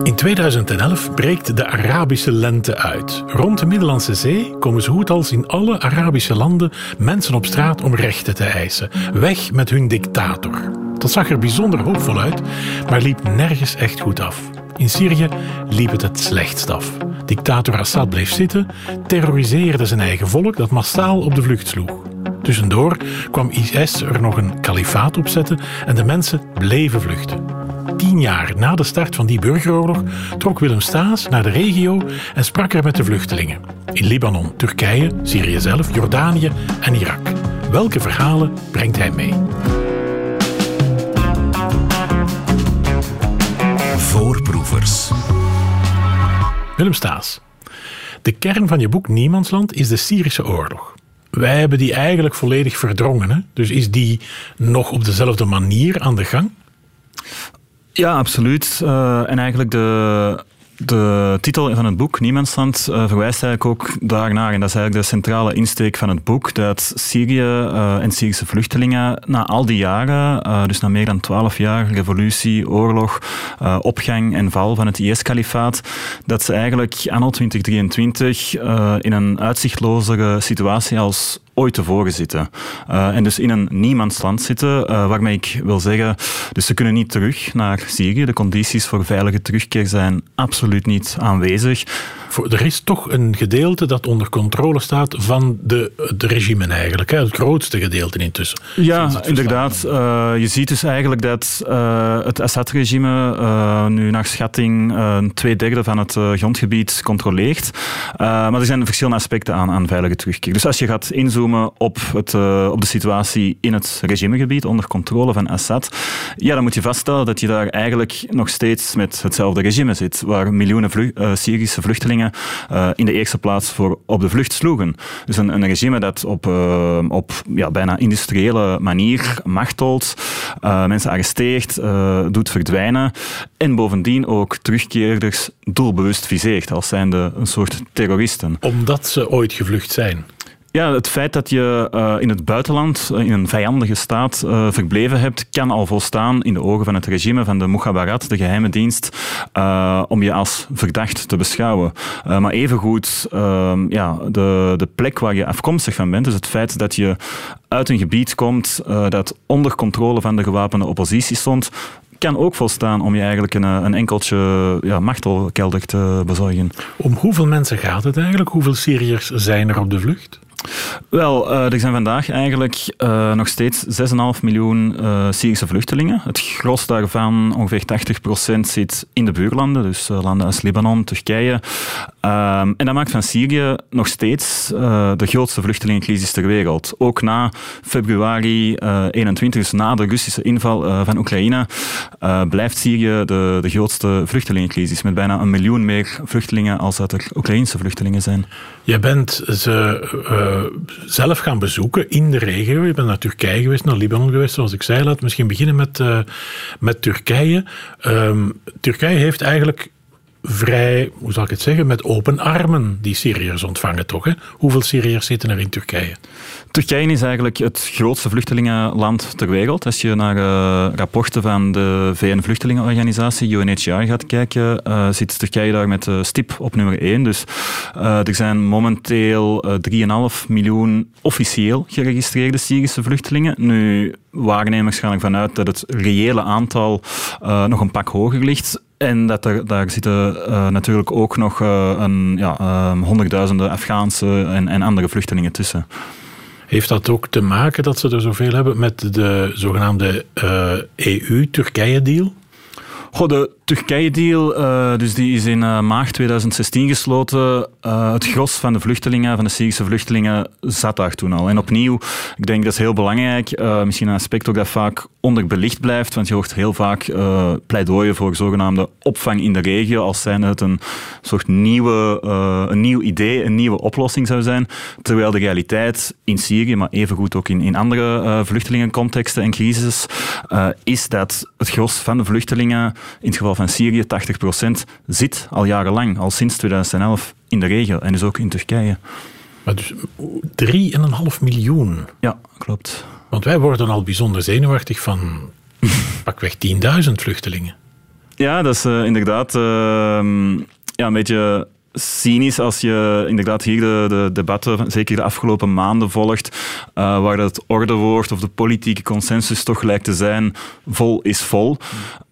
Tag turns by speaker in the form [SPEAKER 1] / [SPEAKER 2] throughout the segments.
[SPEAKER 1] In 2011 breekt de Arabische lente uit. Rond de Middellandse Zee komen zo goed als in alle Arabische landen mensen op straat om rechten te eisen. Weg met hun dictator. Dat zag er bijzonder hoopvol uit, maar liep nergens echt goed af. In Syrië liep het het slechtst af. Dictator Assad bleef zitten, terroriseerde zijn eigen volk dat massaal op de vlucht sloeg. Tussendoor kwam IS er nog een kalifaat opzetten en de mensen bleven vluchten. Tien jaar na de start van die burgeroorlog trok Willem Staes naar de regio en sprak er met de vluchtelingen. In Libanon, Turkije, Syrië zelf, Jordanië en Irak. Welke verhalen brengt hij mee?
[SPEAKER 2] Voorproevers.
[SPEAKER 1] Willem Staes. De kern van je boek Niemandsland is de Syrische oorlog. Wij hebben die eigenlijk volledig verdrongen. Hè? Dus is die nog op dezelfde manier aan de gang?
[SPEAKER 3] Ja, absoluut. Uh, en eigenlijk de, de titel van het boek, Niemandsland, uh, verwijst eigenlijk ook daarnaar. En dat is eigenlijk de centrale insteek van het boek. Dat Syrië uh, en Syrische vluchtelingen na al die jaren, dus na meer dan twaalf jaar revolutie, oorlog, opgang en val van het IS-kalifaat, dat ze eigenlijk anno 2023 in een uitzichtlozere situatie als ooit tevoren zitten. Uh, en dus in een niemandsland zitten, uh, waarmee ik wil zeggen, dus ze kunnen niet terug naar Syrië. De condities voor veilige terugkeer zijn absoluut niet aanwezig.
[SPEAKER 1] Er is toch een gedeelte dat onder controle staat van de, de regime eigenlijk. Hè? Het grootste gedeelte intussen.
[SPEAKER 3] Ja, inderdaad. Uh, je ziet dus eigenlijk dat het Assad-regime nu naar schatting twee derde van het grondgebied controleert. maar er zijn verschillende aspecten aan, aan veilige terugkeer. Dus als je gaat inzoomen op, het, op de situatie in het regimegebied onder controle van Assad, ja, dan moet je vaststellen dat je daar eigenlijk nog steeds met hetzelfde regime zit, waar miljoenen Syrische vluchtelingen uh, in de eerste plaats voor op de vlucht sloegen. Dus een, een regime dat op, op ja, bijna industriële manier macht tolt, mensen arresteert, doet verdwijnen en bovendien ook terugkeerders doelbewust viseert als zijnde een soort terroristen.
[SPEAKER 1] Omdat ze ooit gevlucht zijn.
[SPEAKER 3] Ja, het feit dat je uh, in het buitenland, uh, in een vijandige staat, uh, verbleven hebt, kan al volstaan in de ogen van het regime van de Mukhabarat, de geheime dienst, om je als verdacht te beschouwen. maar evengoed ehm, ja, de, de plek waar je afkomstig van bent, dus het feit dat je uit een gebied komt dat onder controle van de gewapende oppositie stond, kan ook volstaan om je eigenlijk een, een enkeltje ja, machtelkelder te bezorgen.
[SPEAKER 1] Om hoeveel mensen gaat het eigenlijk? Hoeveel Syriërs zijn er op de vlucht?
[SPEAKER 3] Wel, uh, er zijn vandaag eigenlijk uh, nog steeds 6,5 miljoen uh, Syrische vluchtelingen. Het gros daarvan, ongeveer 80%, zit in de buurlanden, dus landen als Libanon, Turkije. Ehm, en dat maakt van Syrië nog steeds de grootste vluchtelingencrisis ter wereld. Ook na februari 21, dus na de Russische inval van Oekraïne, blijft Syrië de, de grootste vluchtelingencrisis. Met bijna een miljoen meer vluchtelingen als dat er Oekraïnse vluchtelingen zijn.
[SPEAKER 1] Je bent ze uh, zelf gaan bezoeken in de regio. Je bent naar Turkije geweest, naar Libanon geweest, zoals ik zei. Laat misschien beginnen met, uh, met Turkije. Um, Turkije heeft eigenlijk vrij, hoe zal ik het zeggen, met open armen die Syriërs ontvangen, toch? Hè? Hoeveel Syriërs zitten er in Turkije?
[SPEAKER 3] Turkije is eigenlijk het grootste vluchtelingenland ter wereld. Als je naar uh, rapporten van de VN-vluchtelingenorganisatie UNHCR gaat kijken, uh, zit Turkije daar met stip op nummer 1. Dus er zijn momenteel 3,5 miljoen officieel geregistreerde Syrische vluchtelingen. Nu, waarnemers gaan ervan uit dat het reële aantal nog een pak hoger ligt. En dat er, daar zitten natuurlijk ook nog een, ja, uh, honderdduizenden Afghaanse en, en andere vluchtelingen tussen.
[SPEAKER 1] Heeft dat ook te maken dat ze er zoveel hebben met de zogenaamde EU-Turkije-deal?
[SPEAKER 3] Goh, de Turkije-deal, uh, dus die is in uh, maart 2016 gesloten. Uh, het gros van de vluchtelingen, van de Syrische vluchtelingen, zat daar toen al. En opnieuw, ik denk dat is heel belangrijk, misschien een aspect ook dat vaak onderbelicht blijft, want je hoort heel vaak pleidooien voor zogenaamde opvang in de regio, als het een soort nieuwe, een nieuw idee, een nieuwe oplossing zou zijn. Terwijl de realiteit in Syrië, maar evengoed ook in, in andere vluchtelingencontexten en crisis, is dat het gros van de vluchtelingen, in het geval van van Syrië, 80%, zit al jarenlang, al sinds 2011, in de regio en dus ook in Turkije.
[SPEAKER 1] Maar dus 3,5 miljoen?
[SPEAKER 3] Ja, klopt.
[SPEAKER 1] Want wij worden al bijzonder zenuwachtig van pakweg 10.000 vluchtelingen.
[SPEAKER 3] Ja, dat is inderdaad ehm, ja, een beetje cynisch als je inderdaad hier de, de debatten, zeker de afgelopen maanden, volgt, uh, waar het ordewoord of de politieke consensus toch lijkt te zijn, vol is vol.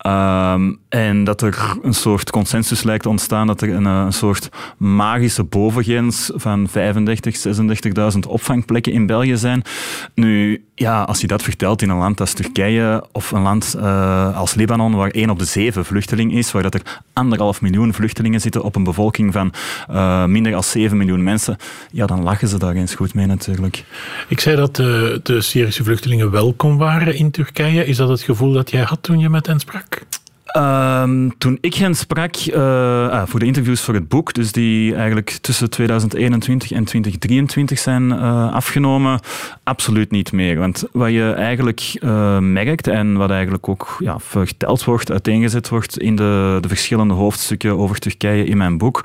[SPEAKER 3] Um, en dat er een soort consensus lijkt te ontstaan, dat er een, eh, soort magische bovengrens van 35, 36.000 opvangplekken in België zijn. Nu, ja, als je dat vertelt in een land als Turkije of een land uh, als Libanon, waar één op de zeven vluchteling is, waar dat er anderhalf miljoen vluchtelingen zitten op een bevolking van uh, minder dan 7 miljoen mensen, ja, dan lachen ze daar eens goed mee natuurlijk.
[SPEAKER 1] Ik zei dat de Syrische vluchtelingen welkom waren in Turkije. Is dat het gevoel dat jij had toen je met hen sprak?
[SPEAKER 3] Ehm, toen ik hen sprak uh, ah, voor de interviews voor het boek, dus die eigenlijk tussen 2021 en 2023 zijn uh, afgenomen, absoluut niet meer. Want wat je eigenlijk uh, merkt en wat eigenlijk ook ja, verteld wordt, uiteengezet wordt in de, de verschillende hoofdstukken over Turkije in mijn boek,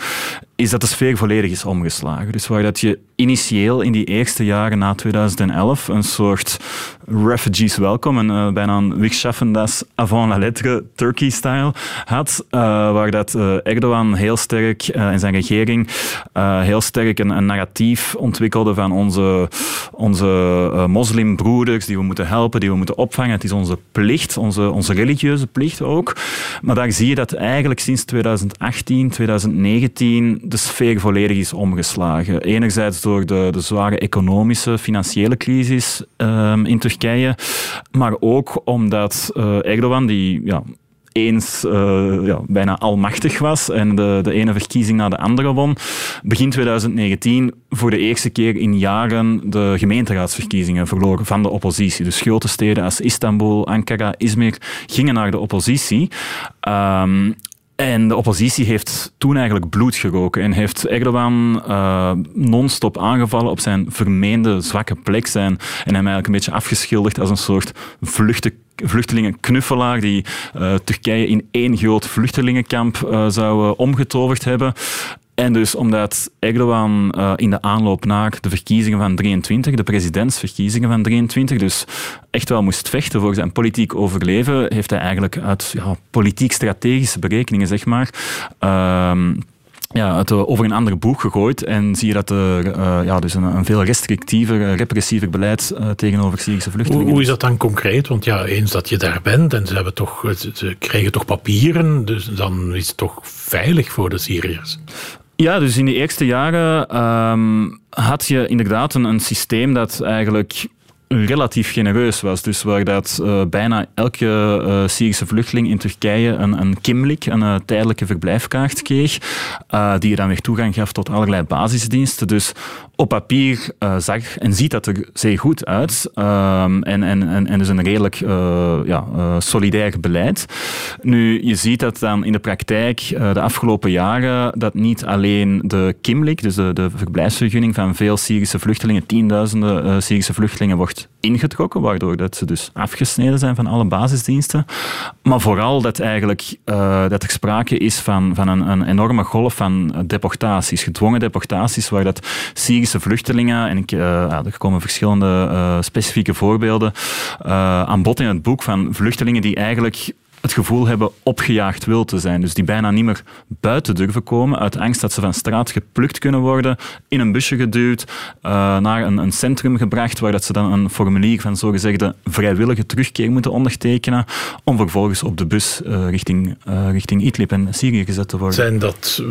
[SPEAKER 3] is dat de sfeer volledig is omgeslagen. Dus waar dat je initieel in die eerste jaren na 2011 een soort refugees welcome, en uh, bijna een wegschaffen das avant la lettre Turkey-style had, uh, waar dat uh, Erdogan heel sterk in zijn regering heel sterk een, een, narratief ontwikkelde van onze, onze moslimbroeders die we moeten helpen, die we moeten opvangen. Het is onze plicht, onze, onze religieuze plicht ook. Maar daar zie je dat eigenlijk sinds 2018, 2019 de sfeer volledig is omgeslagen. Enerzijds door de, de zware economische, financiële crisis um, in Turkije, maar ook omdat uh, Erdogan, die ja, eens uh, ja, bijna almachtig was en de, de ene verkiezing na de andere won, begin 2019 voor de eerste keer in jaren de gemeenteraadsverkiezingen verloren van de oppositie. Dus grote steden als Istanbul, Ankara, Izmir gingen naar de oppositie. Um, en de oppositie heeft toen eigenlijk bloed geroken en heeft Erdogan uh, non-stop aangevallen op zijn vermeende zwakke plek zijn en hem eigenlijk een beetje afgeschilderd als een soort vluchtelingenknuffelaar die uh, Turkije in één groot vluchtelingenkamp uh, zou omgetoverd hebben. En dus omdat Erdogan uh, in de aanloop naar de verkiezingen van 23, de presidentsverkiezingen van 23, dus echt wel moest vechten voor zijn politiek overleven, heeft hij eigenlijk uit ja, politiek-strategische berekeningen, zeg maar, uh, ja, het eh, over een ander boek gegooid en zie je dat er uh, ja, dus een, een, veel restrictiever, repressiever beleid uh, tegenover Syrische vluchtelingen.
[SPEAKER 1] Hoe, hoe, is dat dan concreet? Want ja, eens dat je daar bent en ze, hebben toch, ze krijgen toch papieren, dus dan is het toch veilig voor de Syriërs?
[SPEAKER 3] Ja, dus in de eerste jaren um, had je inderdaad een systeem dat eigenlijk relatief genereus was. Dus waar dat uh, bijna elke uh, Syrische vluchteling in Turkije een, een kimlik, een uh, tijdelijke verblijfkaart kreeg, die je dan weer toegang gaf tot allerlei basisdiensten. Dus op papier zag en ziet dat er zeer goed uit. Ehm, en, en, en, en dus een redelijk ja, solidair beleid. Nu, je ziet dat dan in de praktijk de afgelopen jaren dat niet alleen de kimlik, dus de, de verblijfsvergunning van veel Syrische vluchtelingen, tienduizenden Syrische vluchtelingen, wordt ingetrokken, waardoor dat ze dus afgesneden zijn van alle basisdiensten. Maar vooral dat, eigenlijk, uh, dat er sprake is van, van een, een, enorme golf van deportaties, gedwongen deportaties, waar dat Syrische vluchtelingen, en ik, uh, er komen verschillende uh, specifieke voorbeelden aan bod in het boek van vluchtelingen die eigenlijk het gevoel hebben opgejaagd wil te zijn. Dus die bijna niet meer buiten durven komen uit angst dat ze van straat geplukt kunnen worden, in een busje geduwd, uh, naar een, een, centrum gebracht waar dat ze dan een formulier van zogezegde vrijwillige terugkeer moeten ondertekenen om vervolgens op de bus uh, richting, uh, richting Idlib en Syrië gezet te worden.
[SPEAKER 1] Zijn dat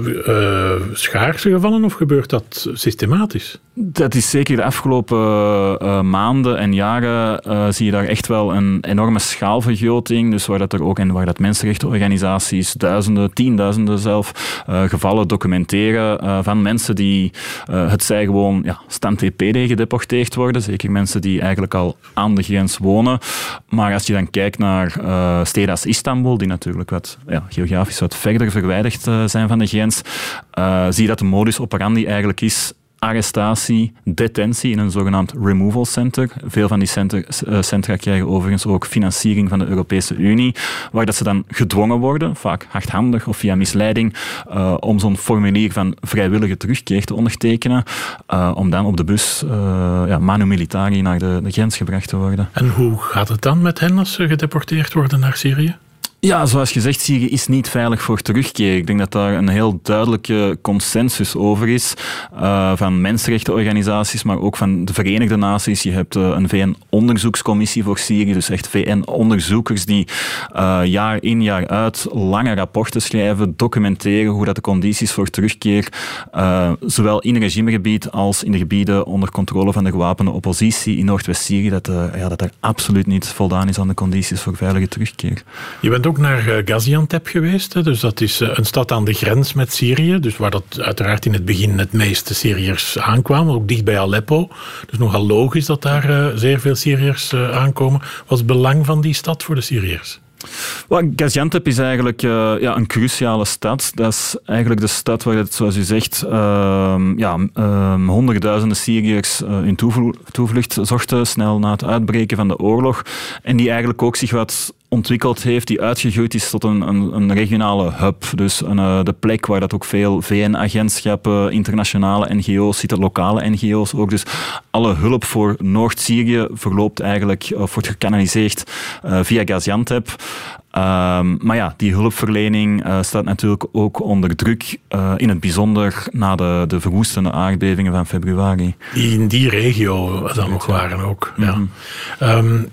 [SPEAKER 1] schaarse gevallen of gebeurt dat systematisch?
[SPEAKER 3] Dat is zeker de afgelopen maanden en jaren zie je daar echt wel een enorme schaalvergroting, dus waar dat er ook en waar dat mensenrechtenorganisaties duizenden, tienduizenden zelf uh, gevallen documenteren uh, van mensen die, uh, het zij gewoon ja, stand TP gedeporteerd worden. Zeker mensen die eigenlijk al aan de grens wonen. Maar als je dan kijkt naar steden als Istanbul, die natuurlijk wat ja, geografisch wat verder verwijderd zijn van de grens, zie je dat de modus operandi eigenlijk is arrestatie, detentie in een zogenaamd removal center. Veel van die uh, centra krijgen overigens ook financiering van de Europese Unie, waar dat ze dan gedwongen worden, vaak hardhandig of via misleiding, uh, om zo'n formulier van vrijwillige terugkeer te ondertekenen, uh, om dan op de bus ja, manu militari naar de, de grens gebracht te worden.
[SPEAKER 1] En hoe gaat het dan met hen als ze gedeporteerd worden naar Syrië?
[SPEAKER 3] Ja, zoals gezegd, Syrië is niet veilig voor terugkeer. Ik denk dat daar een heel duidelijke consensus over is uh, van mensenrechtenorganisaties, maar ook van de Verenigde Naties. Je hebt uh, een VN-onderzoekscommissie voor Syrië, dus echt VN-onderzoekers die uh, jaar in jaar uit lange rapporten schrijven, documenteren hoe dat de condities voor terugkeer, zowel in regimegebied als in de gebieden onder controle van de gewapende oppositie in Noordwest-Syrië, dat, ja, dat er absoluut niet voldaan is aan de condities voor veilige terugkeer.
[SPEAKER 1] Je bent ook naar eh, Gaziantep geweest. Dus dat is eh, een stad aan de grens met Syrië. Dus waar dat uiteraard in het begin het meeste Syriërs aankwamen. Ook dicht bij Aleppo. Dus nogal logisch dat daar eh, zeer veel Syriërs aankomen. Wat het belang van die stad voor de Syriërs?
[SPEAKER 3] Well, Gaziantep is eigenlijk ja, een cruciale stad. Dat is eigenlijk de stad waar het, zoals u zegt, uh, ja, uh, honderdduizenden Syriërs in toevlucht zochten snel na het uitbreken van de oorlog. En die eigenlijk ook zich wat ontwikkeld heeft, die uitgegroeid is tot een, een, een regionale hub. Dus een, uh, de plek waar dat ook veel VN-agentschappen, internationale NGO's zitten, lokale NGO's ook. Dus alle hulp voor Noord-Syrië verloopt eigenlijk, of wordt gekanaliseerd uh, via Gaziantep. Um, maar ja, die hulpverlening uh, staat natuurlijk ook onder druk, uh, in het bijzonder na de, de verwoestende aardbevingen van februari.
[SPEAKER 1] Die in die regio dan nog waren ook. Mm -hmm. ja. um,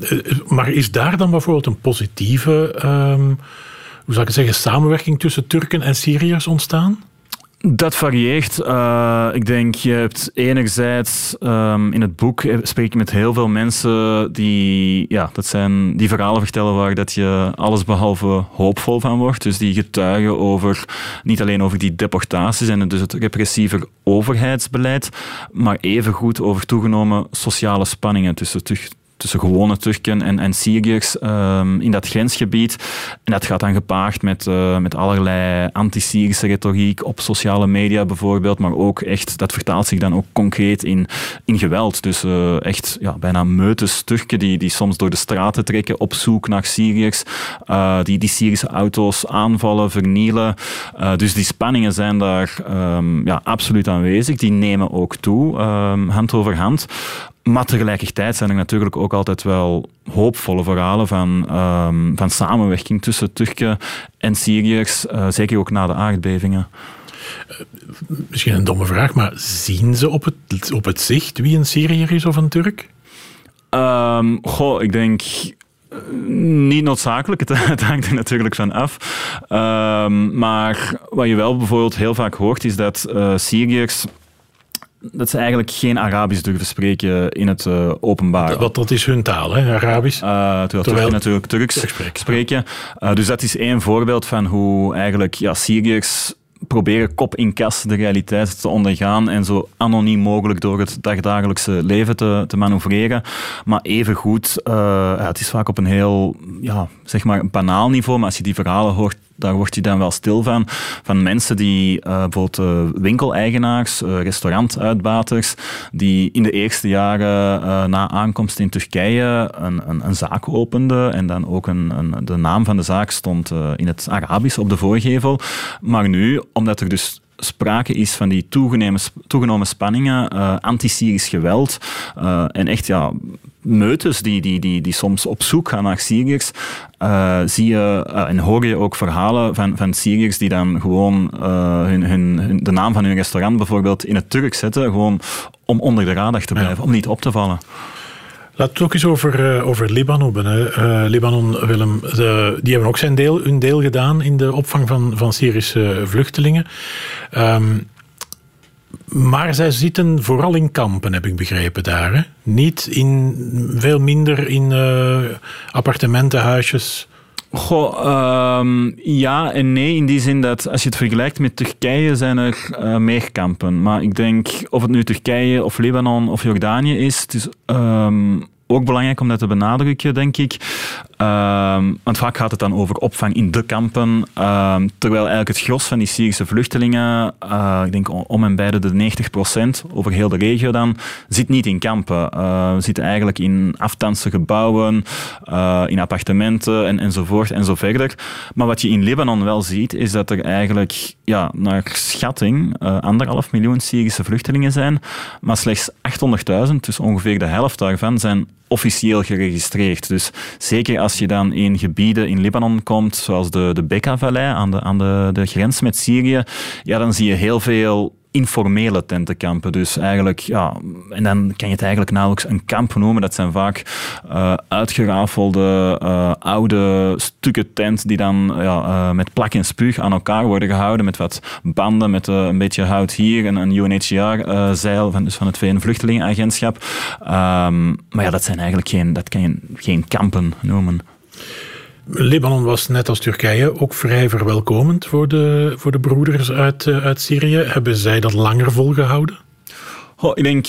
[SPEAKER 1] maar is daar dan bijvoorbeeld een positieve, um, hoe zou ik zeggen, samenwerking tussen Turken en Syriërs ontstaan?
[SPEAKER 3] Dat varieert. Uh, ik denk, je hebt enerzijds um, in het boek spreek ik met heel veel mensen die, ja, dat zijn die verhalen vertellen waar dat je alles behalve hoopvol van wordt. Dus die getuigen over, niet alleen over die deportaties en dus het repressieve overheidsbeleid, maar evengoed over toegenomen sociale spanningen tussen tussen gewone Turken en, en Syriërs um, in dat grensgebied. En dat gaat dan gepaard met, uh, met allerlei anti-Syrische retoriek op sociale media bijvoorbeeld, maar ook echt, dat vertaalt zich dan ook concreet in, in geweld. Dus uh, echt ja, bijna meutes Turken die, die soms door de straten trekken op zoek naar Syriërs, uh, die die Syrische auto's aanvallen, vernielen. dus die spanningen zijn daar um, ja, absoluut aanwezig. Die nemen ook toe, um, hand over hand. Maar tegelijkertijd zijn er natuurlijk ook altijd wel hoopvolle verhalen van, um, van samenwerking tussen Turken en Syriërs, uh, zeker ook na de aardbevingen.
[SPEAKER 1] Uh, misschien een domme vraag, maar zien ze op het, op het zicht wie een Syriër is of een Turk?
[SPEAKER 3] Um, goh, ik denk eh, niet noodzakelijk, het, hangt er natuurlijk van af. Um, maar wat je wel bijvoorbeeld heel vaak hoort, is dat uh, Syriërs dat ze eigenlijk geen Arabisch durven spreken in het uh, openbaar.
[SPEAKER 1] Want dat is hun taal, hè? Arabisch.
[SPEAKER 3] Uh, terwijl, terwijl natuurlijk Turks spreken. spreken. Uh, dus dat is één voorbeeld van hoe eigenlijk ja, Syriërs proberen kop in kas de realiteit te ondergaan en zo anoniem mogelijk door het dagdagelijkse leven te, te manoeuvreren. Maar evengoed, uh, ja, het is vaak op een heel, ja, zeg maar, een banaal niveau, maar als je die verhalen hoort, daar word je dan wel stil van. Van mensen die uh, bijvoorbeeld uh, winkeleigenaars, uh, restaurantuitbaters, die in de eerste jaren na aankomst in Turkije een, een, een, zaak openden en dan ook een, een de naam van de zaak stond in het Arabisch op de voorgevel. Maar nu, omdat er dus sprake is van die toegenomen, toegenomen spanningen, uh, anti-Syrisch geweld uh, en echt ja, meutes die, die, die, die soms op zoek gaan naar Syriërs, uh, zie je en hoor je ook verhalen van, van Syriërs die dan gewoon hun, hun, hun, de naam van hun restaurant bijvoorbeeld in het Turk zetten, gewoon om onder de radar te blijven, ja. om niet op te vallen.
[SPEAKER 1] Laten we ook eens over, uh, over Libanon hebben. Uh, Libanon, Willem, die hebben ook zijn deel, hun deel gedaan in de opvang van, van Syrische vluchtelingen. Um, maar zij zitten vooral in kampen, heb ik begrepen daar. Niet in, veel minder in uh, appartementen, huisjes.
[SPEAKER 3] Goh, um, ja en nee, in die zin dat als je het vergelijkt met Turkije zijn er uh, meer kampen. Maar ik denk, of het nu Turkije of Libanon of Jordanië is, is um, ook belangrijk om dat te benadrukken, denk ik. Um, want vaak gaat het dan over opvang in de kampen. Um, terwijl eigenlijk het gros van die Syrische vluchtelingen, uh, ik denk om en bij de 90 procent over heel de regio dan, zit niet in kampen. Uh, zitten eigenlijk in afstandse gebouwen, uh, in appartementen en, enzovoort en zo verder. Maar wat je in Libanon wel ziet, is dat er eigenlijk ja, naar schatting anderhalf miljoen Syrische vluchtelingen zijn. Maar slechts 800.000, dus ongeveer de helft daarvan, zijn officieel geregistreerd. Dus zeker als je dan in gebieden in Libanon komt, zoals de, de Bekaa-vallei aan, de, aan de, de grens met Syrië, ja, dan zie je heel veel informele tentenkampen. Dus eigenlijk, ja, en dan kan je het eigenlijk nauwelijks een kamp noemen. Dat zijn vaak uh, uitgerafelde uh, oude stukken tent die dan ja, uh, met plak en spuug aan elkaar worden gehouden met wat banden, met een beetje hout hier en een UNHCR-zeil van, dus van het VN-vluchtelingenagentschap. Um, maar ja, dat zijn eigenlijk geen, dat kan je geen kampen noemen.
[SPEAKER 1] Libanon was net als Turkije ook vrij verwelkomend voor de, voor de broeders uit, uit Syrië. Hebben zij dat langer volgehouden?
[SPEAKER 3] Oh, ik denk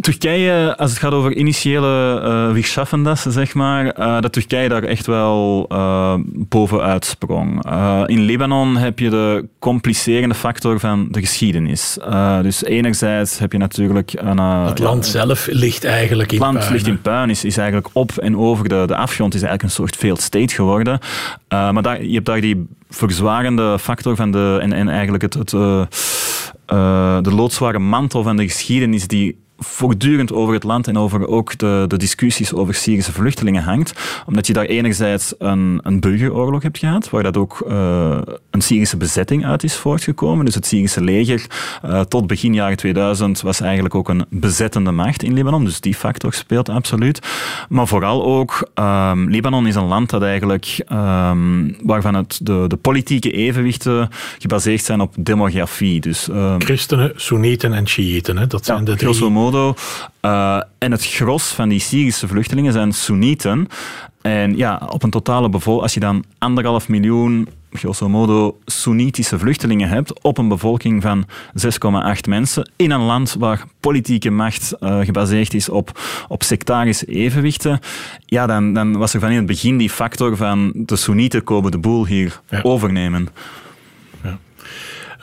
[SPEAKER 3] Turkije, als het gaat over initiële uh, zeg maar, uh, dat Turkije daar echt wel uh, bovenuit sprong. Uh, in Libanon heb je de complicerende factor van de geschiedenis. dus enerzijds heb je natuurlijk... Een,
[SPEAKER 1] het land zelf ligt eigenlijk in
[SPEAKER 3] puin.
[SPEAKER 1] Het
[SPEAKER 3] land ligt in puin, is, is eigenlijk op en over de, de afgrond, is eigenlijk een soort failed state geworden. maar daar, je hebt daar die verzwarende factor van de, en, en eigenlijk het, het de loodzware mantel van de geschiedenis die voortdurend over het land en over ook de, de discussies over Syrische vluchtelingen hangt. Omdat je daar enerzijds een, een burgeroorlog hebt gehad, waar dat ook uh, een Syrische bezetting uit is voortgekomen. Dus het Syrische leger uh, tot begin jaren 2000 was eigenlijk ook een bezettende macht in Libanon. Dus die factor speelt absoluut. Maar vooral ook, um, Libanon is een land dat eigenlijk, um, waarvan het, de, de politieke evenwichten gebaseerd zijn op demografie. Dus,
[SPEAKER 1] um, Christenen, Soenieten en Shiiten, dat zijn
[SPEAKER 3] ja,
[SPEAKER 1] de drie
[SPEAKER 3] uh, en het gros van die Syrische vluchtelingen zijn Soenieten. En ja, op een totale bevolking, als je dan anderhalf miljoen grosso modo Soenitische vluchtelingen hebt op een bevolking van 6,8 mensen in een land waar politieke macht uh, gebaseerd is op, op sectarische evenwichten, ja, dan, dan was er van in het begin die factor van de Soenieten komen de boel hier ja. overnemen.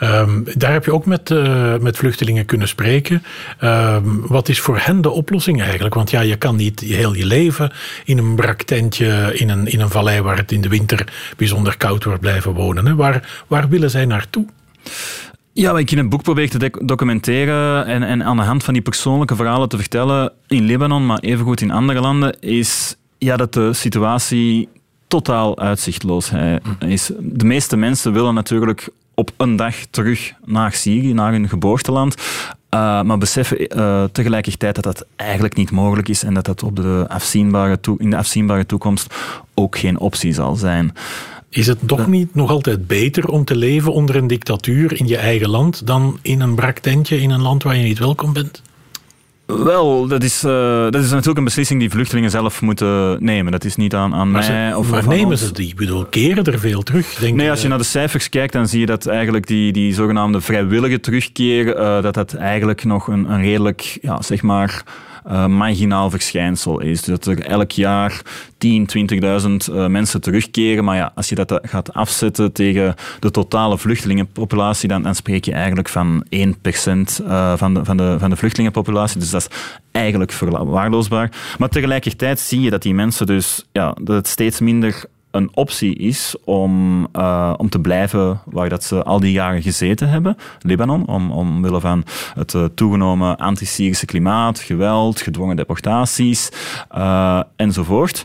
[SPEAKER 1] Um, daar heb je ook met, uh, met vluchtelingen kunnen spreken. Um, wat is voor hen de oplossing eigenlijk? Want ja, je kan niet heel je leven in een braktentje, in een, in een vallei waar het in de winter bijzonder koud wordt blijven wonen. Hè? Waar, waar willen zij naartoe?
[SPEAKER 3] Ja, wat ik in het boek probeer te documenteren en, en aan de hand van die persoonlijke verhalen te vertellen in Libanon, maar evengoed in andere landen, is ja, dat de situatie totaal uitzichtloos is. De meeste mensen willen natuurlijk op een dag terug naar Syrië, naar hun geboorteland. Uh, maar beseffen uh, tegelijkertijd dat dat eigenlijk niet mogelijk is en dat dat op de afzienbare in de afzienbare toekomst ook geen optie zal zijn.
[SPEAKER 1] Is het toch niet nog altijd beter om te leven onder een dictatuur in je eigen land dan in een brak tentje in een land waar je niet welkom bent?
[SPEAKER 3] Wel, dat is, uh, dat is natuurlijk een beslissing die vluchtelingen zelf moeten nemen. Dat is niet aan, aan
[SPEAKER 1] maar
[SPEAKER 3] mij.
[SPEAKER 1] of, maar nemen ze die? Ik bedoel, keren er veel terug?
[SPEAKER 3] Denk nee, als je naar de cijfers kijkt, dan zie je dat eigenlijk die, die zogenaamde vrijwillige terugkeer, uh, dat dat eigenlijk nog een, een redelijk, ja, zeg maar uh, marginaal verschijnsel is. Dus dat er elk jaar 10, 20.000 uh, mensen terugkeren. Maar ja, als je dat gaat afzetten tegen de totale vluchtelingenpopulatie, dan, dan spreek je eigenlijk van 1% uh, van, de, van, de, van de vluchtelingenpopulatie. Dus dat is eigenlijk verwaarloosbaar. Maar tegelijkertijd zie je dat die mensen dus ja, dat het steeds minder een optie is om, uh, om te blijven waar dat ze al die jaren gezeten hebben, Libanon, om, omwille van het uh, toegenomen anti-Syrische klimaat, geweld, gedwongen deportaties uh, enzovoort.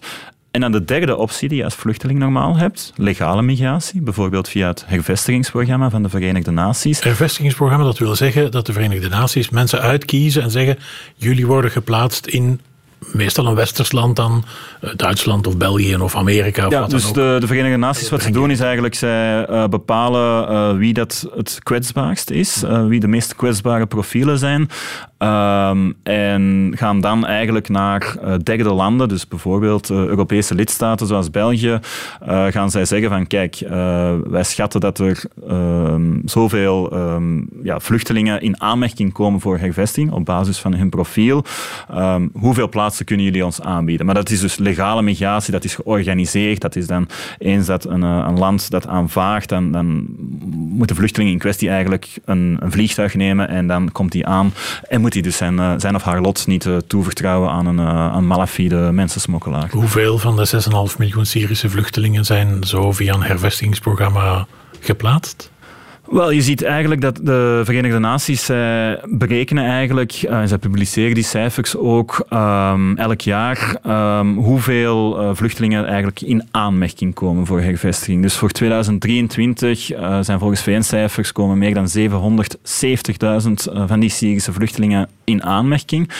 [SPEAKER 3] En dan de derde optie die je als vluchteling normaal hebt, legale migratie, bijvoorbeeld via het hervestigingsprogramma van de Verenigde Naties.
[SPEAKER 1] Hervestigingsprogramma, dat wil zeggen dat de Verenigde Naties mensen uitkiezen en zeggen, jullie worden geplaatst in meestal een westers land dan eh, Duitsland of België of Amerika. Of
[SPEAKER 3] ja,
[SPEAKER 1] wat
[SPEAKER 3] dus
[SPEAKER 1] dan
[SPEAKER 3] de, de Verenigde Naties, wat ze doen is eigenlijk, zij uh, bepalen uh, wie dat het kwetsbaarst is, uh, wie de meest kwetsbare profielen zijn. Um, en gaan dan eigenlijk naar derde landen, dus bijvoorbeeld Europese lidstaten zoals België, gaan zij zeggen van kijk, wij schatten dat er ehm, zoveel um, ja, vluchtelingen in aanmerking komen voor hervesting op basis van hun profiel. hoeveel plaatsen kunnen jullie ons aanbieden? Maar dat is dus legale migratie, dat is georganiseerd. Dat is dan eens dat een, eh, een land dat aanvaardt, dan, dan moet de vluchteling in kwestie eigenlijk een, een vliegtuig nemen en dan komt hij aan en moet hij dus zijn, eh, zijn of haar lot niet uh, toevertrouwen aan een, een malafide mensensmokkelaar.
[SPEAKER 1] Hoeveel van de 6,5 miljoen Syrische vluchtelingen zijn zo via een hervestigingsprogramma geplaatst?
[SPEAKER 3] Wel, je ziet eigenlijk dat de Verenigde Naties zij berekenen eigenlijk, uh, zij publiceren die cijfers ook um, elk jaar, um, hoeveel uh, vluchtelingen eigenlijk in aanmerking komen voor hervestiging. Dus voor 2023 uh, zijn volgens VN-cijfers komen meer dan 770.000 van die Syrische vluchtelingen in aanmerking.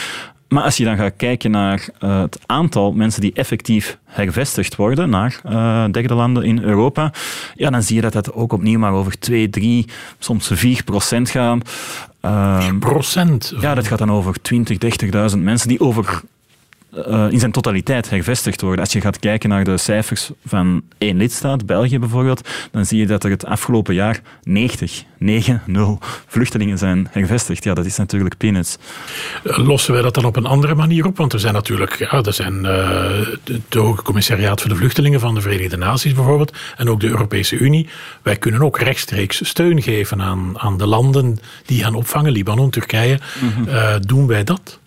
[SPEAKER 3] Maar als je dan gaat kijken naar uh, het aantal mensen die effectief hervestigd worden naar uh, derde landen in Europa, ja, dan zie je dat dat ook opnieuw maar over 2, 3, soms 4 procent gaan.
[SPEAKER 1] Uh, 4 procent?
[SPEAKER 3] Ja, dat gaat dan over 20, 30.000 mensen die over uh, in zijn totaliteit hervestigd worden. Als je gaat kijken naar de cijfers van één lidstaat, België bijvoorbeeld, dan zie je dat er het afgelopen jaar 90, 9, 0 vluchtelingen zijn hervestigd. Ja, dat is natuurlijk peanuts.
[SPEAKER 1] Lossen wij dat dan op een andere manier op? Want er zijn natuurlijk, ja, er zijn uh, het Hoge Commissariaat voor de Vluchtelingen van de Verenigde Naties bijvoorbeeld, en ook de Europese Unie. Wij kunnen ook rechtstreeks steun geven aan, aan de landen die gaan opvangen, Libanon, Turkije. Mm -hmm. uh, doen wij dat?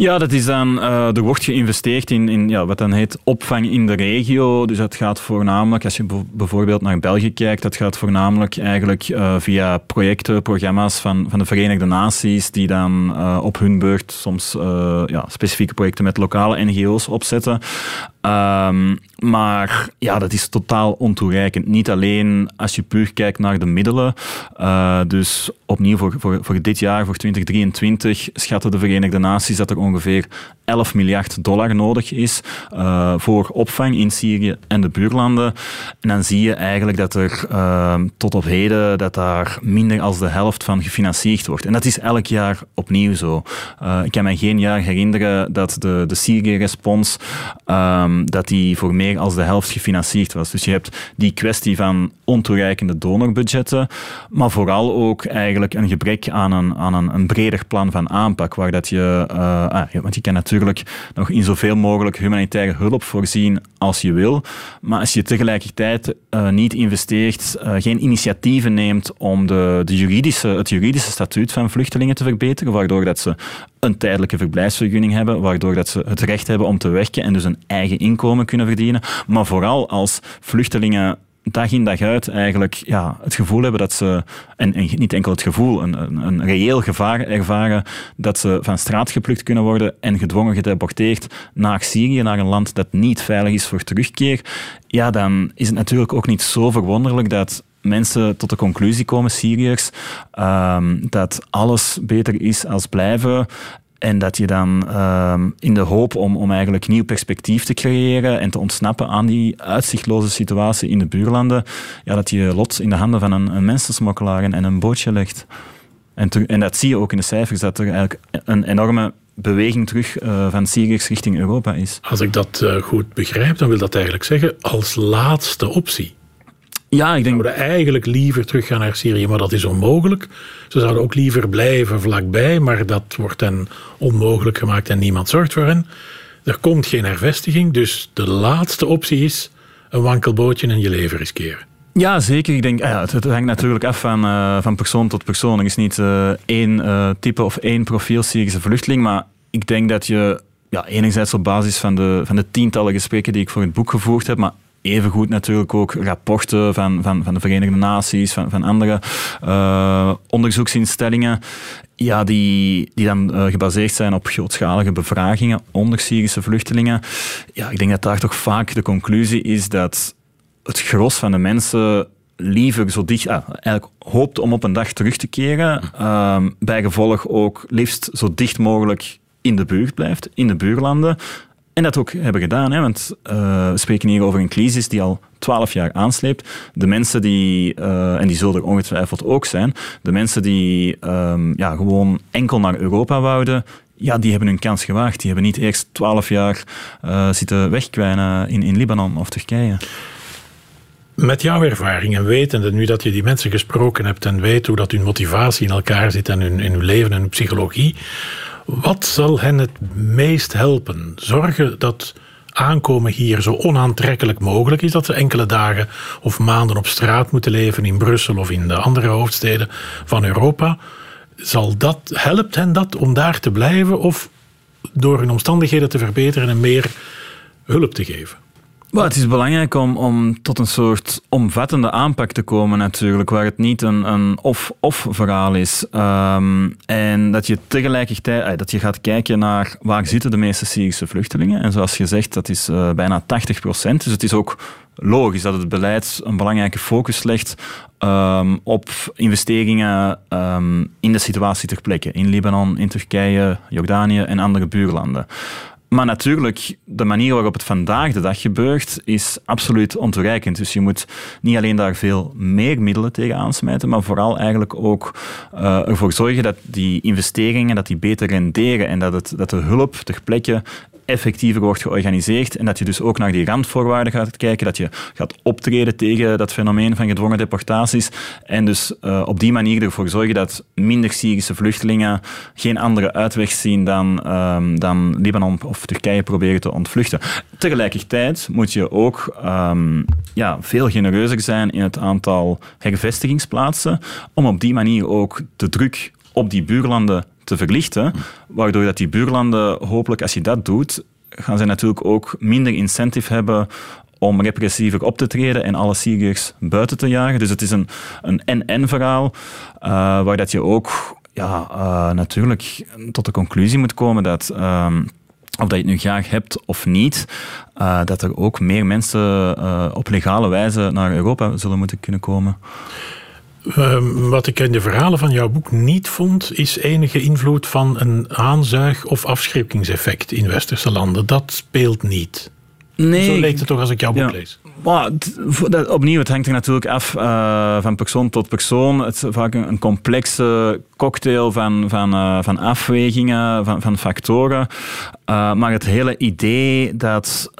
[SPEAKER 3] Ja, dat is dan, uh, er wordt geïnvesteerd in, in ja, wat dan heet opvang in de regio. Dus dat gaat voornamelijk, als je bijvoorbeeld naar België kijkt, dat gaat voornamelijk eigenlijk uh, via projecten, programma's van, van de Verenigde Naties, die dan uh, op hun beurt soms ja, specifieke projecten met lokale NGO's opzetten. Um, maar ja, dat is totaal ontoereikend. Niet alleen als je puur kijkt naar de middelen. Uh, dus opnieuw voor, voor, dit jaar, voor 2023, schatten de Verenigde Naties dat er ongeveer 11 miljard dollar nodig is uh, voor opvang in Syrië en de buurlanden. En dan zie je eigenlijk dat er uh, tot op heden dat daar minder als de helft van gefinancierd wordt. En dat is elk jaar opnieuw zo. Uh, ik kan me geen jaar herinneren dat de, de Syrië-respons um, dat die voor meer als de helft gefinancierd was. Dus je hebt die kwestie van ontoereikende donorbudgetten, maar vooral ook eigenlijk een gebrek aan een, aan een, een breder plan van aanpak, waar dat je, ah, want je kan natuurlijk nog in zoveel mogelijk humanitaire hulp voorzien als je wil. Maar als je tegelijkertijd uh, niet investeert, uh, geen initiatieven neemt om de, de juridische, het juridische statuut van vluchtelingen te verbeteren, waardoor dat ze een tijdelijke verblijfsvergunning hebben, waardoor dat ze het recht hebben om te werken en dus een eigen inkomen kunnen verdienen. Maar vooral als vluchtelingen dag in dag uit eigenlijk ja, het gevoel hebben dat ze, en, niet enkel het gevoel, een, een, een, reëel gevaar ervaren dat ze van straat geplukt kunnen worden en gedwongen gedeporteerd naar Syrië, naar een land dat niet veilig is voor terugkeer, ja, dan is het natuurlijk ook niet zo verwonderlijk dat mensen tot de conclusie komen, Syriërs, um, dat alles beter is als blijven en dat je dan uh, in de hoop om, om eigenlijk nieuw perspectief te creëren en te ontsnappen aan die uitzichtloze situatie in de buurlanden, ja, dat je lot in de handen van een, een mensensmokkelaar en een bootje legt. En, en dat zie je ook in de cijfers, dat er eigenlijk een enorme beweging terug uh, van Syriërs richting Europa is.
[SPEAKER 1] Als ik dat uh, goed begrijp, dan wil dat eigenlijk zeggen als laatste optie.
[SPEAKER 3] Ja, ik denk...
[SPEAKER 1] Ze zouden eigenlijk liever teruggaan naar Syrië, maar dat is onmogelijk. Ze zouden ook liever blijven vlakbij, maar dat wordt hen onmogelijk gemaakt en niemand zorgt voor hen. Er komt geen hervestiging, dus de laatste optie is een wankelbootje en je leven riskeren.
[SPEAKER 3] Ja, zeker. Ik denk, ja, het, het hangt natuurlijk af van, uh, van persoon tot persoon. Er is niet uh, één uh, type of één profiel Syrische vluchteling, maar ik denk dat je ja, enerzijds op basis van de, van de tientallen gesprekken die ik voor het boek gevoerd heb, maar evengoed natuurlijk ook rapporten van, van, van de Verenigde Naties, van, van andere uh, onderzoeksinstellingen, ja, die, die dan uh, gebaseerd zijn op grootschalige bevragingen onder Syrische vluchtelingen. Ja, ik denk dat daar toch vaak de conclusie is dat het gros van de mensen liever zo dicht, ah, eigenlijk hoopt om op een dag terug te keren, uh, bij gevolg ook liefst zo dicht mogelijk in de buurt blijft, in de buurlanden, en dat ook hebben gedaan, hè, want uh, we spreken hier over een crisis die al twaalf jaar aansleept. De mensen die, uh, en die zullen er ongetwijfeld ook zijn, de mensen die um, ja, gewoon enkel naar Europa wouden, ja, die hebben hun kans gewaagd. Die hebben niet eerst twaalf jaar uh, zitten wegkwijnen in, in Libanon of Turkije.
[SPEAKER 1] Met jouw ervaring en wetende nu dat je die mensen gesproken hebt en weet hoe dat hun motivatie in elkaar zit en hun, in hun leven en hun psychologie, wat zal hen het meest helpen? Zorgen dat aankomen hier zo onaantrekkelijk mogelijk is. Dat ze enkele dagen of maanden op straat moeten leven in Brussel of in de andere hoofdsteden van Europa. Zal dat, helpt hen dat om daar te blijven of door hun omstandigheden te verbeteren en meer hulp te geven?
[SPEAKER 3] Het is belangrijk om, om tot een soort omvattende aanpak te komen natuurlijk, waar het niet een, een of-of verhaal is. Um, en dat je tegelijkertijd dat je gaat kijken naar waar zitten de meeste Syrische vluchtelingen. En zoals je zegt, dat is uh, bijna 80 procent. Dus het is ook logisch dat het beleid een belangrijke focus legt um, op investeringen um, in de situatie ter plekke. In Libanon, in Turkije, Jordanië en andere buurlanden. Maar natuurlijk, de manier waarop het vandaag de dag gebeurt, is absoluut ontoereikend. Dus je moet niet alleen daar veel meer middelen tegen aansmijten, maar vooral eigenlijk ook uh, ervoor zorgen dat die investeringen dat die beter renderen en dat, het, dat de hulp ter plekke effectiever wordt georganiseerd en dat je dus ook naar die randvoorwaarden gaat kijken, dat je gaat optreden tegen dat fenomeen van gedwongen deportaties en dus uh, op die manier ervoor zorgen dat minder Syrische vluchtelingen geen andere uitweg zien dan, um, dan Libanon of Turkije proberen te ontvluchten. Tegelijkertijd moet je ook um, ja, veel genereuzer zijn in het aantal hervestigingsplaatsen om op die manier ook de druk op die buurlanden te verlichten, waardoor dat die buurlanden hopelijk, als je dat doet, gaan ze natuurlijk ook minder incentive hebben om repressiever op te treden en alle Syriërs buiten te jagen. Dus het is een, en-en verhaal, uh, waar dat je ook ja, uh, natuurlijk tot de conclusie moet komen dat... Uh, of dat je het nu graag hebt of niet, uh, dat er ook meer mensen op legale wijze naar Europa zullen moeten kunnen komen.
[SPEAKER 1] Ehm, wat ik in de verhalen van jouw boek niet vond, is enige invloed van een aanzuig- of afschrikkingseffect in westerse landen. Dat speelt niet. Nee, Zo leek het toch als ik jouw boek lees.
[SPEAKER 3] Maar, opnieuw, het hangt er natuurlijk af uh, van persoon tot persoon. Het is vaak een, complexe cocktail van, van, uh, van afwegingen, van, van factoren. Uh, maar het hele idee dat,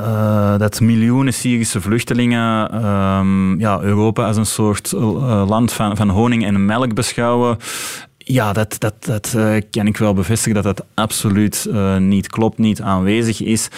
[SPEAKER 3] dat miljoenen Syrische vluchtelingen um, ja, Europa als een soort land van, van honing en melk beschouwen, ja, dat, dat, dat uh, kan ik wel bevestigen dat dat absoluut uh, niet klopt, niet aanwezig is.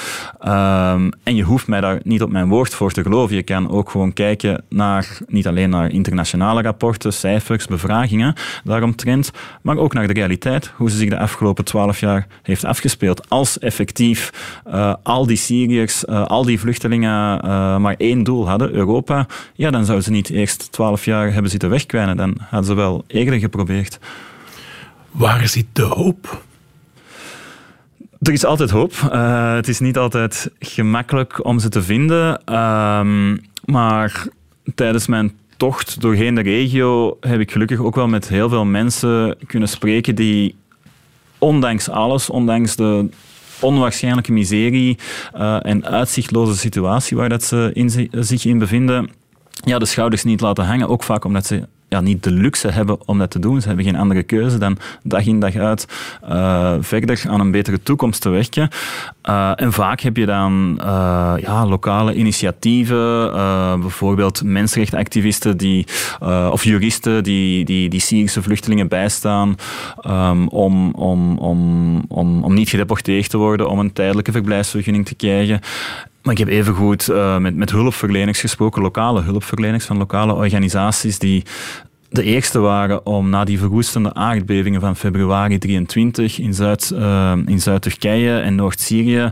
[SPEAKER 3] Um, en je hoeft mij daar niet op mijn woord voor te geloven. Je kan ook gewoon kijken naar, niet alleen naar internationale rapporten, cijfers, bevragingen daaromtrent, maar ook naar de realiteit, hoe ze zich de afgelopen twaalf jaar heeft afgespeeld. Als effectief uh, al die Syriërs, al die vluchtelingen maar één doel hadden, Europa, ja, dan zouden ze niet eerst twaalf jaar hebben zitten wegkwijnen. Dan hadden ze wel eerder geprobeerd.
[SPEAKER 1] Waar zit de hoop?
[SPEAKER 3] Er is altijd hoop. Uh, het is niet altijd gemakkelijk om ze te vinden. Uh, maar tijdens mijn tocht doorheen de regio heb ik gelukkig ook wel met heel veel mensen kunnen spreken die ondanks alles, ondanks de onwaarschijnlijke miserie uh, en uitzichtloze situatie waar dat ze zich in bevinden, ja, de schouders niet laten hangen. Ook vaak omdat ze ja, niet de luxe hebben om dat te doen. Ze hebben geen andere keuze dan dag in dag uit uh, verder aan een betere toekomst te werken. Uh, en vaak heb je dan uh, ja, lokale initiatieven, bijvoorbeeld mensenrechtenactivisten die, of juristen die, die, die Syrische vluchtelingen bijstaan um, om, om, om, om, om niet gedeporteerd te worden, om een tijdelijke verblijfsvergunning te krijgen. Maar ik heb evengoed uh, met, met hulpverleners gesproken, lokale hulpverleners van lokale organisaties die de eerste waren om na die verwoestende aardbevingen van februari 23 in, Zuid, uh, in Zuid-Turkije en Noord-Syrië,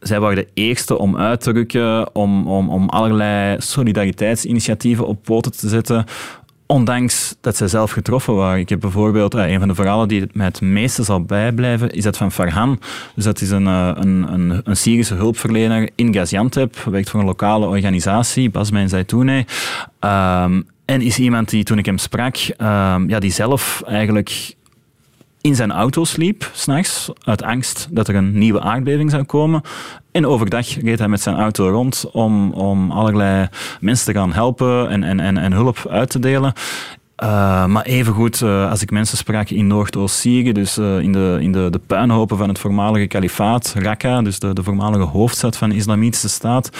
[SPEAKER 3] zij waren de eerste om uit te rukken, om, om, om allerlei solidariteitsinitiatieven op poten te zetten, ondanks dat zij zelf getroffen waren. Ik heb bijvoorbeeld, uh, een van de verhalen die mij het meeste zal bijblijven, is dat van Farhan. Dus dat is een, uh, een, een, een, Syrische hulpverlener in Gaziantep, werkt voor een lokale organisatie, Basma en Zaitoune. Um, en is iemand die, toen ik hem sprak, um, ja, die zelf eigenlijk in zijn auto sliep, s'nachts, uit angst dat er een nieuwe aardbeving zou komen. En overdag reed hij met zijn auto rond om, om allerlei mensen te gaan helpen en, en, en, en hulp uit te delen. Uh, maar evengoed, uh, als ik mensen sprak in Noordoost-Syrië, dus uh, in, de, in de, de puinhopen van het voormalige kalifaat, Raqqa, dus de, de voormalige hoofdstad van de Islamitische Staat,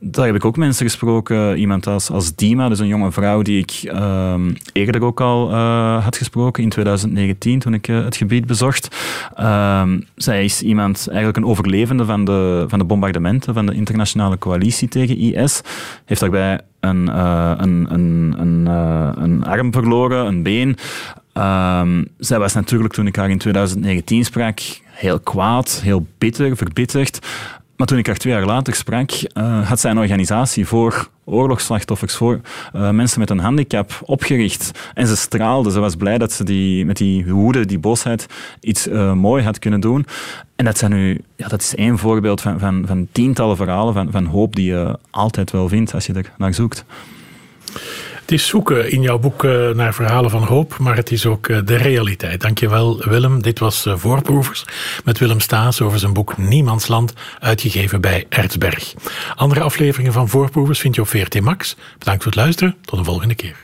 [SPEAKER 3] daar heb ik ook mensen gesproken. Iemand als, als Dima, dus een jonge vrouw die ik ehm, eerder ook al had gesproken in 2019 toen ik het gebied bezocht. Ehm, zij is iemand, eigenlijk een overlevende van de, van de bombardementen van de internationale coalitie tegen IS. Heeft daarbij een, uh, een, een, een, uh, een arm verloren, een been. Um, zij was natuurlijk, toen ik haar in 2019 sprak, heel kwaad, heel bitter, verbitterd. Maar toen ik haar twee jaar later sprak, uh, had zij een organisatie voor oorlogsslachtoffers, voor uh, mensen met een handicap opgericht. En ze straalde. Ze was blij dat ze die, met die woede, die boosheid, iets uh, mooi had kunnen doen. En dat, zijn nu, ja, dat is één voorbeeld van, van, van tientallen verhalen van, van hoop die je altijd wel vindt als je er naar zoekt.
[SPEAKER 1] Het is zoeken in jouw boek eh, naar verhalen van hoop, maar het is ook eh, de realiteit. Dankjewel Willem. Dit was eh, Voorproevers met Willem Staes over zijn boek Niemandsland, uitgegeven bij Erzberg. Andere afleveringen van Voorproevers vind je op VRT Max. Bedankt voor het luisteren. Tot een volgende keer.